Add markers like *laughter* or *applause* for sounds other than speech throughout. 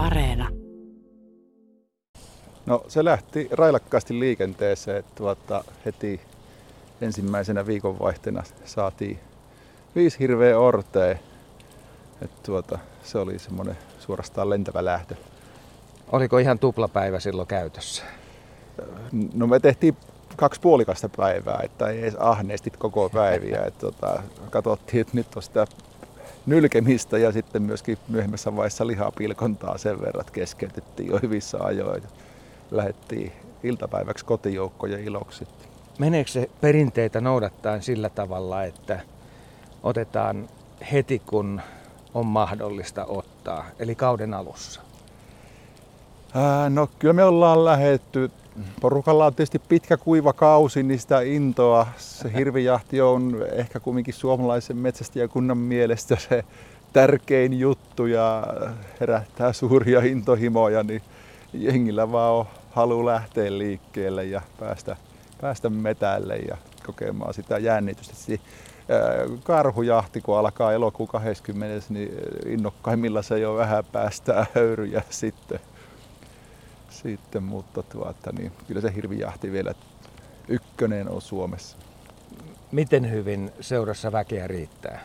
Areena. No se lähti railakkaasti liikenteeseen. Tuota, heti ensimmäisenä viikonvaihteena saatiin viisi hirveä ortea. Et tuota, se oli semmoinen suorastaan lentävä lähtö. Oliko ihan tuplapäivä silloin käytössä? No me tehtiin kaksi puolikasta päivää, että ei edes ahneesti koko päiviä. Et tuota, katsottiin, että nyt on sitä nylkemistä ja sitten myöskin myöhemmässä vaiheessa lihapilkontaa sen verran, että keskeytettiin jo hyvissä ajoin. Lähettiin iltapäiväksi kotijoukkojen iloksi. Meneekö se perinteitä noudattaen sillä tavalla, että otetaan heti kun on mahdollista ottaa, eli kauden alussa? Ää, no kyllä me ollaan lähetty. Porukalla on tietysti pitkä kuiva kausi, niin sitä intoa. Se hirvijahti on ehkä kumminkin suomalaisen metsästäjäkunnan mielestä se tärkein juttu ja herättää suuria intohimoja, niin jengillä vaan on halu lähteä liikkeelle ja päästä, päästä metälle ja kokemaan sitä jännitystä. Karhujahti, kun alkaa elokuun 20, niin innokkaimmilla se jo vähän päästää höyryjä sitten sitten, mutta tuota, niin kyllä se hirvijahti vielä ykkönen on Suomessa. Miten hyvin seurassa väkeä riittää?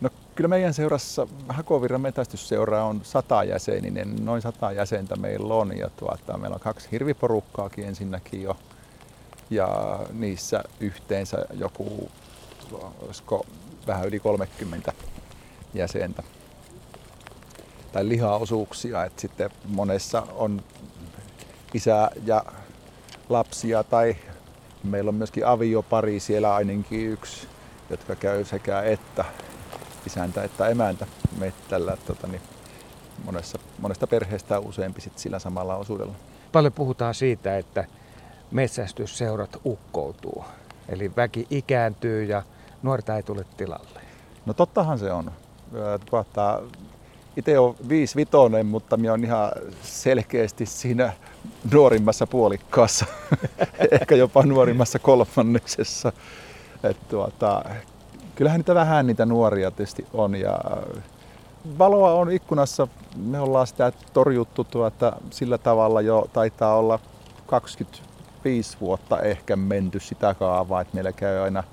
No kyllä meidän seurassa Hakovirran metästysseura on satajäseninen, noin sata jäsentä meillä on ja tuota, meillä on kaksi hirviporukkaakin ensinnäkin jo ja niissä yhteensä joku, olisiko vähän yli 30 jäsentä tai lihaosuuksia, että sitten monessa on isä ja lapsia tai meillä on myöskin aviopari siellä ainakin yksi, jotka käy sekä että isäntä että emäntä mettällä. Tota, niin monessa, monesta perheestä useampi sit sillä samalla osuudella. Paljon puhutaan siitä, että metsästysseurat ukkoutuu. Eli väki ikääntyy ja nuorta ei tule tilalle. No tottahan se on. Tuota, itse on vitonen, mutta minä on ihan selkeästi siinä nuorimmassa puolikkaassa, *laughs* ehkä jopa nuorimmassa kolmannesessa. Et tuota, kyllähän niitä vähän niitä nuoria tietysti on ja valoa on ikkunassa. Me ollaan sitä torjuttu tuota, sillä tavalla jo taitaa olla 25 vuotta ehkä menty sitä kaavaa, että meillä käy aina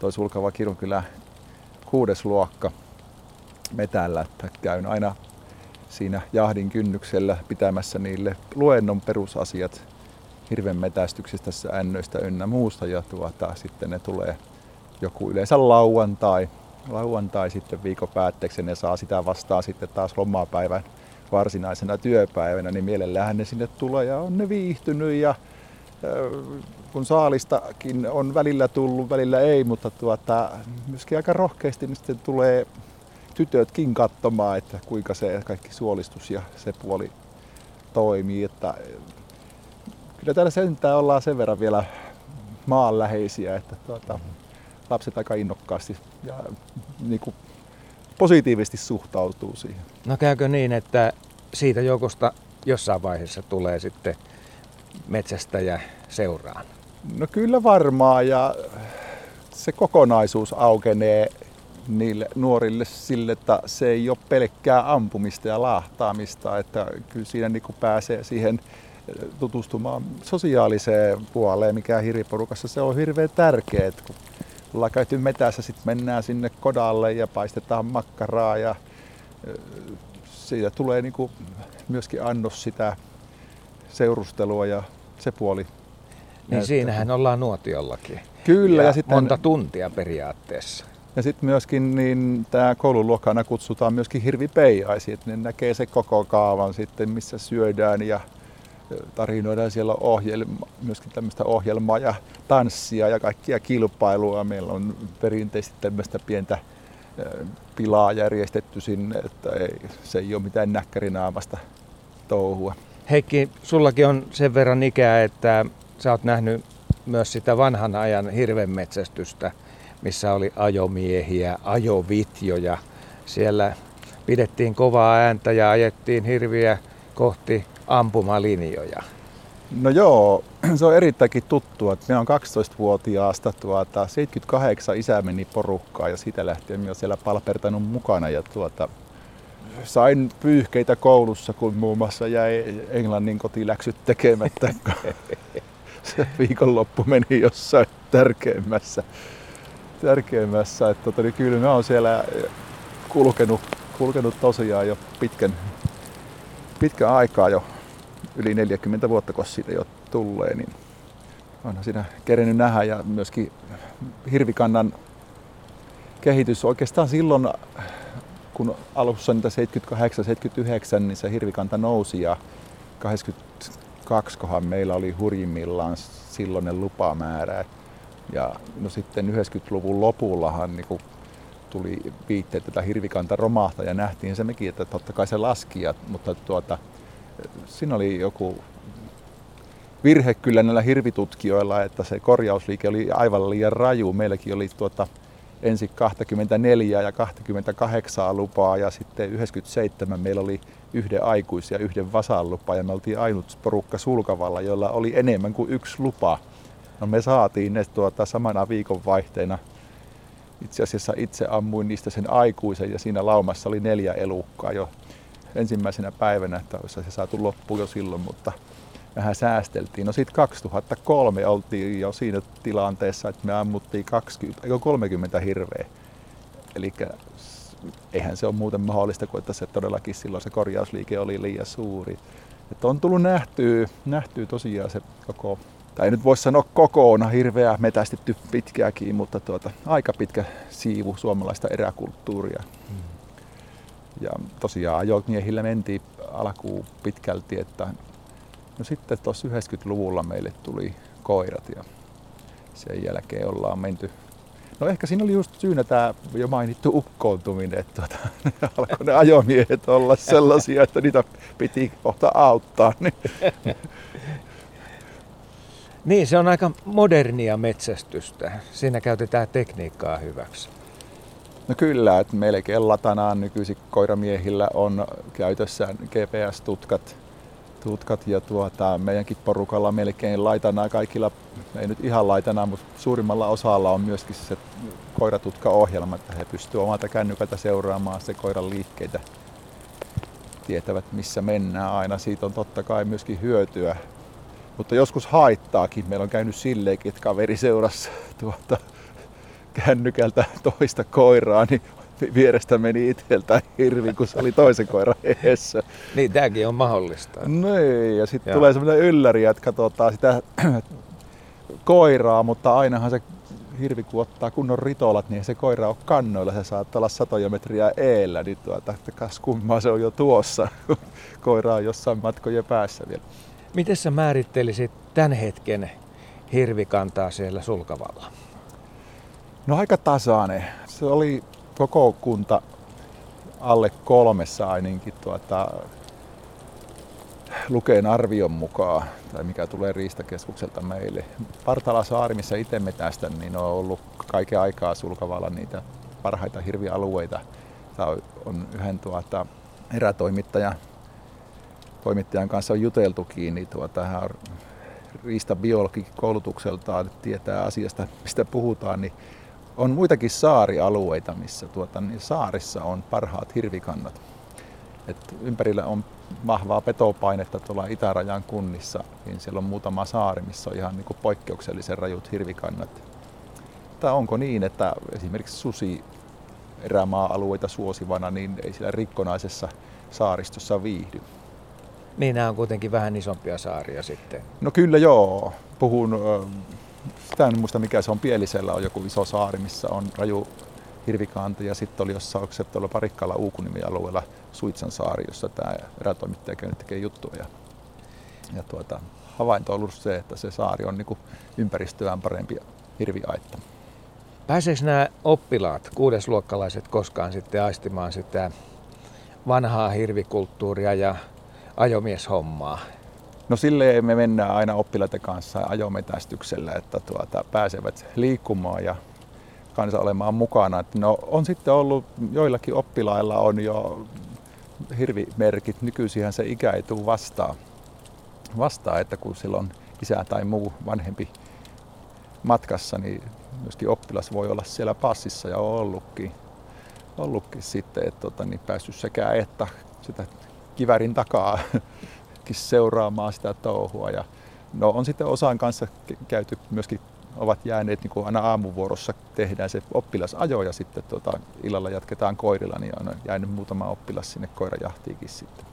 toi sulkava kirkonkylä kuudes luokka metällä, että käyn aina siinä jahdin kynnyksellä pitämässä niille luennon perusasiat hirven metästyksestä, ännöistä ynnä muusta. Ja tuota, sitten ne tulee joku yleensä lauantai, lauantai sitten viikon päätteeksi ja ne saa sitä vastaan sitten taas lomapäivän varsinaisena työpäivänä, niin mielellähän ne sinne tulee ja on ne viihtynyt ja kun saalistakin on välillä tullut, välillä ei, mutta tuota, myöskin aika rohkeasti niin sitten tulee tytötkin katsomaan, että kuinka se kaikki suolistus ja se puoli toimii. Että kyllä täällä sentään ollaan sen verran vielä maanläheisiä, että tuota, lapset aika innokkaasti ja niin kuin positiivisesti suhtautuu siihen. No käykö niin, että siitä joukosta jossain vaiheessa tulee sitten metsästäjä seuraan? No kyllä varmaan ja se kokonaisuus aukenee niille nuorille sille, että se ei ole pelkkää ampumista ja lahtaamista, että kyllä siinä niin kuin pääsee siihen eh, tutustumaan sosiaaliseen puoleen, mikä hiriporukassa se on hirveän tärkeää, että kun ollaan käyty metässä, sitten mennään sinne kodalle ja paistetaan makkaraa ja eh, siitä tulee niin kuin myöskin annos sitä seurustelua ja se puoli. Niin näyttää. siinähän ollaan nuotiollakin. Kyllä. Ja, ja sitten... monta tuntia periaatteessa. Ja sitten myöskin niin tämä koululuokkana kutsutaan myöskin hirvipeijaisiin, että ne näkee se koko kaavan sitten, missä syödään ja tarinoidaan siellä ohjelma, myöskin tämmöistä ohjelmaa ja tanssia ja kaikkia kilpailua. Meillä on perinteisesti tämmöistä pientä pilaa järjestetty sinne, että ei, se ei ole mitään näkkärinaamasta touhua. Heikki, sullakin on sen verran ikää, että sä oot nähnyt myös sitä vanhan ajan hirvenmetsästystä missä oli ajomiehiä, ajovitjoja. Siellä pidettiin kovaa ääntä ja ajettiin hirviä kohti ampumalinjoja. No joo, *clears throat* se on erittäinkin tuttua. Minä on 12-vuotiaasta tuota, 78 isä meni porukkaan ja siitä lähtien minä olen siellä palpertanut mukana. Ja tuota, sain pyyhkeitä koulussa, kun muun muassa jäi englannin kotiläksyt tekemättä. *laughs* se viikonloppu meni jossain tärkeimmässä. Tärkeimmässä. Että tota, niin kyllä mä oon siellä kulkenut, kulkenut tosiaan jo pitkän, pitkän aikaa jo yli 40 vuotta, kun siitä jo tulee, niin onhan siinä kerennyt nähdä ja myöskin hirvikannan kehitys oikeastaan silloin, kun alussa niitä 78-79, niin se hirvikanta nousi ja 82 kohan meillä oli hurjimmillaan silloinen lupamäärä. Ja no sitten 90-luvun lopullahan niin tuli viitteet, että hirvikanta romahtaa ja nähtiin se mekin, että totta kai se laski, mutta tuota, siinä oli joku virhe kyllä näillä hirvitutkijoilla, että se korjausliike oli aivan liian raju. Meilläkin oli tuota, ensin 24 ja 28 lupaa ja sitten 97 meillä oli yhden aikuisia ja yhden vasan lupa ja me oltiin ainut porukka Sulkavalla, jolla oli enemmän kuin yksi lupa. No me saatiin ne tuota, samana viikonvaihteena. Itse asiassa itse ammuin niistä sen aikuisen ja siinä laumassa oli neljä elukkaa jo ensimmäisenä päivänä, että olisi se saatu loppuun jo silloin, mutta vähän säästeltiin. No sitten 2003 oltiin jo siinä tilanteessa, että me ammuttiin 20, 30 hirveä. Eli eihän se ole muuten mahdollista kuin, että se todellakin silloin se korjausliike oli liian suuri. Että on tullut nähtyä, nähtyä tosiaan se koko, tai nyt voisi sanoa kokonaan hirveä metästetty pitkääkin, mutta tuota, aika pitkä siivu suomalaista eräkulttuuria. Ja tosiaan ajomiehillä mentiin alkuun pitkälti, että No sitten tuossa 90-luvulla meille tuli koirat ja sen jälkeen ollaan menty No ehkä siinä oli just syynä tämä jo mainittu ukkoontuminen, että tuota, *laughs* alkoi ne ajomiehet olla sellaisia, että niitä piti kohta auttaa. Niin. Niin, se on aika modernia metsästystä. Siinä käytetään tekniikkaa hyväksi. No kyllä, että melkein latanaan nykyisin koiramiehillä on käytössä GPS-tutkat, tutkat ja tuota, meidänkin porukalla melkein laitana kaikilla, ei nyt ihan laitana, mutta suurimmalla osalla on myöskin se koiratutka-ohjelma, että he pystyvät omalta kännykältä seuraamaan se koiran liikkeitä, tietävät missä mennään aina. Siitä on totta kai myöskin hyötyä, mutta joskus haittaakin. Meillä on käynyt silleenkin, että kaveri seurassa tuota, kännykältä toista koiraa, niin vierestä meni itseltä hirvi, kun se oli toisen koiran edessä. niin, tämäkin on mahdollista. Niin, ja sitten tulee semmoinen ylläri, että katsotaan sitä koiraa, mutta ainahan se hirvi kun ottaa kunnon ritolat, niin se koira on kannoilla, se saattaa olla satoja metriä eellä, niin tuota, kas kummaa se on jo tuossa, *laughs* koira on jossain matkojen päässä vielä. Miten sä määrittelisit tämän hetken hirvikantaa siellä sulkavalla? No aika tasainen. Se oli koko kunta alle kolmessa ainakin tuota, Lukeen arvion mukaan, tai mikä tulee Riistakeskukselta meille. Partala-saari, missä itse metästä, niin on ollut kaiken aikaa sulkavalla niitä parhaita hirvialueita. Tämä on yhden tuota, erätoimittaja toimittajan kanssa on juteltukin, niin tuota, hän on riistabiologi koulutukseltaan, tietää asiasta, mistä puhutaan, niin on muitakin saarialueita, missä tuota, niin saarissa on parhaat hirvikannat. Et ympärillä on vahvaa petopainetta tuolla itärajan kunnissa, niin siellä on muutama saari, missä on ihan niin kuin poikkeuksellisen rajut hirvikannat. Tai onko niin, että esimerkiksi susi erämaa-alueita suosivana, niin ei siellä rikkonaisessa saaristossa viihdy. Niin, nämä on kuitenkin vähän isompia saaria sitten. No kyllä joo. Puhun sitä en muista mikä se on, Pielisellä on joku iso saari, missä on raju hirvikanta ja sitten oli jossain, onko se tuolla Parikkalla Uukunimi-alueella Suitsan saari, jossa tämä erätoimittaja käynyt tekee juttuja. Ja, ja tuota, havainto on ollut se, että se saari on niinku ympäristöään parempi hirviaitta. Pääseekö nämä oppilaat, kuudesluokkalaiset, koskaan sitten aistimaan sitä vanhaa hirvikulttuuria ja ajomieshommaa? No silleen me mennään aina oppilaiden kanssa ajometästyksellä, että tuota, pääsevät liikkumaan ja kanssa olemaan mukana. Että no, on sitten ollut, joillakin oppilailla on jo hirvimerkit, nykyisinhän se ikä ei tule vastaan, vastaan että kun silloin isä tai muu vanhempi matkassa, niin myöskin oppilas voi olla siellä passissa ja on ollutkin. ollutkin sitten, että tota, niin päässyt sekä että sitä kivärin takaa *laughs* seuraamaan sitä touhua. Ja no on sitten osaan kanssa käyty myöskin ovat jääneet niin kuin aina aamuvuorossa tehdään se oppilasajo ja sitten tota, illalla jatketaan koirilla, niin on jäänyt muutama oppilas sinne koirajahtiikin sitten.